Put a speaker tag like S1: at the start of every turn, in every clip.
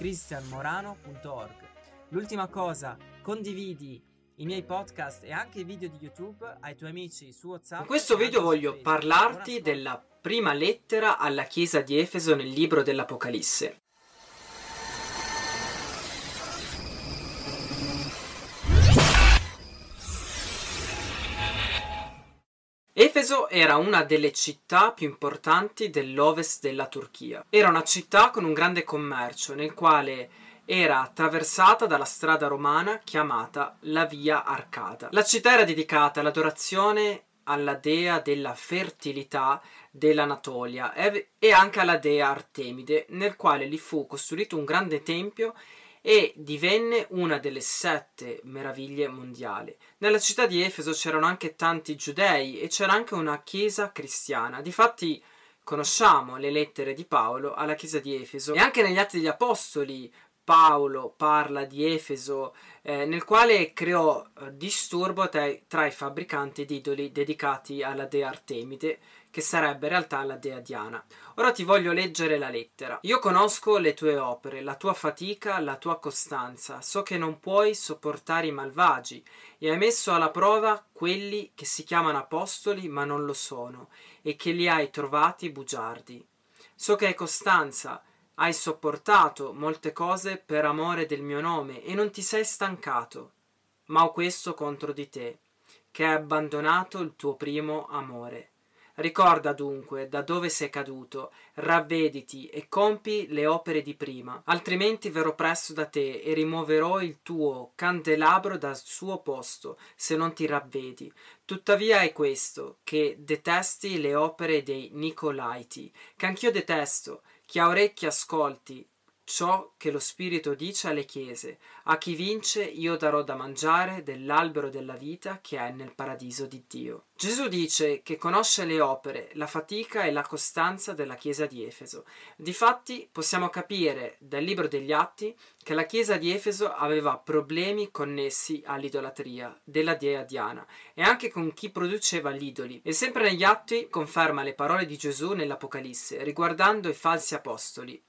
S1: cristianmorano.org. L'ultima cosa, condividi i miei podcast e anche i video di YouTube ai tuoi amici su WhatsApp.
S2: In questo video voglio parlarti della prima lettera alla chiesa di Efeso nel libro dell'Apocalisse. Efeso era una delle città più importanti dell'ovest della Turchia. Era una città con un grande commercio, nel quale era attraversata dalla strada romana chiamata la Via Arcada. La città era dedicata all'adorazione alla dea della fertilità dell'Anatolia e anche alla dea Artemide, nel quale gli fu costruito un grande tempio e divenne una delle sette meraviglie mondiali. Nella città di Efeso c'erano anche tanti giudei e c'era anche una chiesa cristiana. Difatti conosciamo le lettere di Paolo alla chiesa di Efeso e anche negli Atti degli Apostoli Paolo parla di Efeso eh, nel quale creò eh, disturbo tra, tra i fabbricanti di idoli dedicati alla dea Artemide che sarebbe in realtà la dea Diana. Ora ti voglio leggere la lettera. Io conosco le tue opere, la tua fatica, la tua costanza. So che non puoi sopportare i malvagi e hai messo alla prova quelli che si chiamano apostoli ma non lo sono e che li hai trovati bugiardi. So che hai costanza, hai sopportato molte cose per amore del mio nome e non ti sei stancato. Ma ho questo contro di te, che hai abbandonato il tuo primo amore. Ricorda dunque da dove sei caduto, ravvediti e compi le opere di prima, altrimenti verrò presto da te e rimuoverò il tuo candelabro dal suo posto, se non ti ravvedi. Tuttavia è questo, che detesti le opere dei Nicolaiti, che anch'io detesto. Chi ha orecchi ascolti, ciò che lo Spirito dice alle chiese. A chi vince io darò da mangiare dell'albero della vita che è nel paradiso di Dio. Gesù dice che conosce le opere, la fatica e la costanza della chiesa di Efeso. Difatti possiamo capire dal libro degli Atti che la chiesa di Efeso aveva problemi connessi all'idolatria della dea Diana e anche con chi produceva gli idoli. E sempre negli Atti conferma le parole di Gesù nell'Apocalisse riguardando i falsi apostoli.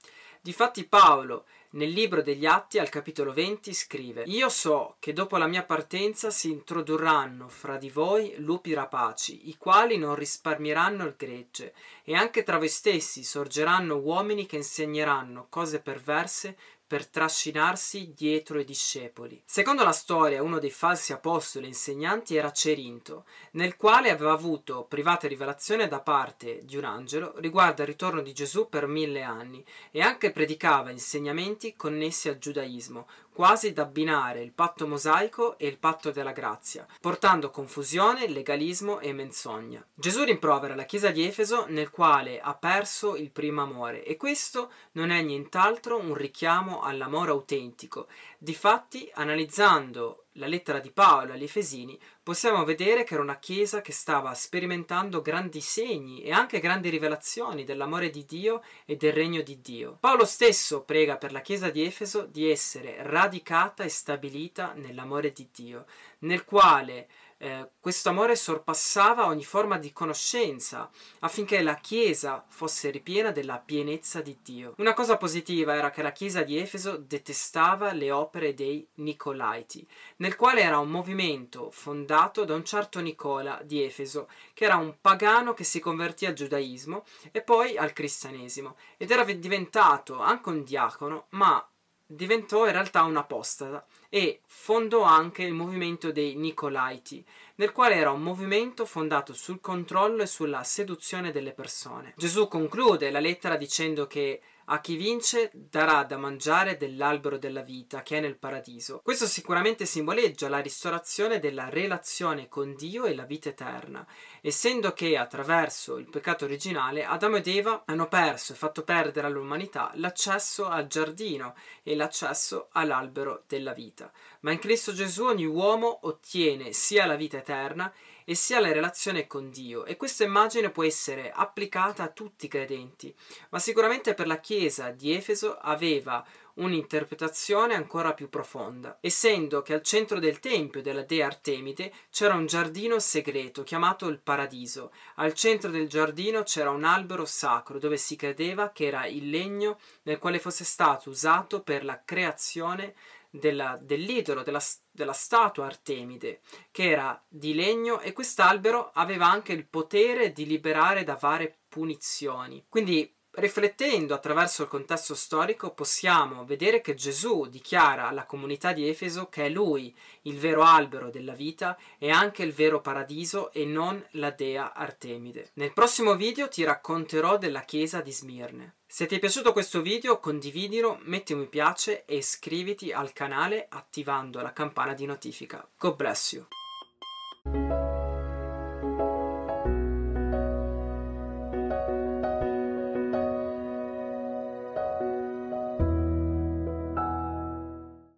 S2: Difatti Paolo, nel libro degli Atti, al capitolo 20, scrive Io so che dopo la mia partenza si introdurranno fra di voi lupi rapaci, i quali non risparmieranno il gregge, e anche tra voi stessi sorgeranno uomini che insegneranno cose perverse per trascinarsi dietro i discepoli. Secondo la storia, uno dei falsi apostoli e insegnanti era Cerinto, nel quale aveva avuto private rivelazioni da parte di un angelo riguardo al ritorno di Gesù per mille anni e anche predicava insegnamenti connessi al giudaismo, quasi da abbinare il patto mosaico e il patto della grazia, portando confusione, legalismo e menzogna. Gesù rimprovera la chiesa di Efeso nel quale ha perso il primo amore e questo non è nient'altro un richiamo all'amore autentico. Difatti, analizzando la lettera di Paolo agli Efesini, possiamo vedere che era una chiesa che stava sperimentando grandi segni e anche grandi rivelazioni dell'amore di Dio e del regno di Dio. Paolo stesso prega per la chiesa di Efeso di essere radicata e stabilita nell'amore di Dio, nel quale eh, questo amore sorpassava ogni forma di conoscenza affinché la Chiesa fosse ripiena della pienezza di Dio. Una cosa positiva era che la Chiesa di Efeso detestava le opere dei Nicolaiti, nel quale era un movimento fondato da un certo Nicola di Efeso, che era un pagano che si convertì al giudaismo e poi al cristianesimo, ed era diventato anche un diacono, ma diventò in realtà un apostata e fondò anche il movimento dei Nicolaiti, nel quale era un movimento fondato sul controllo e sulla seduzione delle persone. Gesù conclude la lettera dicendo che a chi vince darà da mangiare dell'albero della vita che è nel paradiso. Questo sicuramente simboleggia la ristorazione della relazione con Dio e la vita eterna, essendo che attraverso il peccato originale Adamo ed Eva hanno perso e fatto perdere all'umanità l'accesso al giardino e l'accesso all'albero della vita. Ma in Cristo Gesù ogni uomo ottiene sia la vita eterna e sia la relazione con Dio e questa immagine può essere applicata a tutti i credenti, ma sicuramente per la Chiesa di Efeso aveva un'interpretazione ancora più profonda, essendo che al centro del tempio della dea Artemide c'era un giardino segreto chiamato il Paradiso. Al centro del giardino c'era un albero sacro dove si credeva che era il legno nel quale fosse stato usato per la creazione della, dell'idolo, della, della statua Artemide, che era di legno e quest'albero aveva anche il potere di liberare da varie punizioni. Quindi Riflettendo attraverso il contesto storico possiamo vedere che Gesù dichiara alla comunità di Efeso che è lui il vero albero della vita e anche il vero paradiso e non la dea Artemide. Nel prossimo video ti racconterò della chiesa di Smirne. Se ti è piaciuto questo video condividilo, metti un mi piace e iscriviti al canale attivando la campana di notifica. God bless you!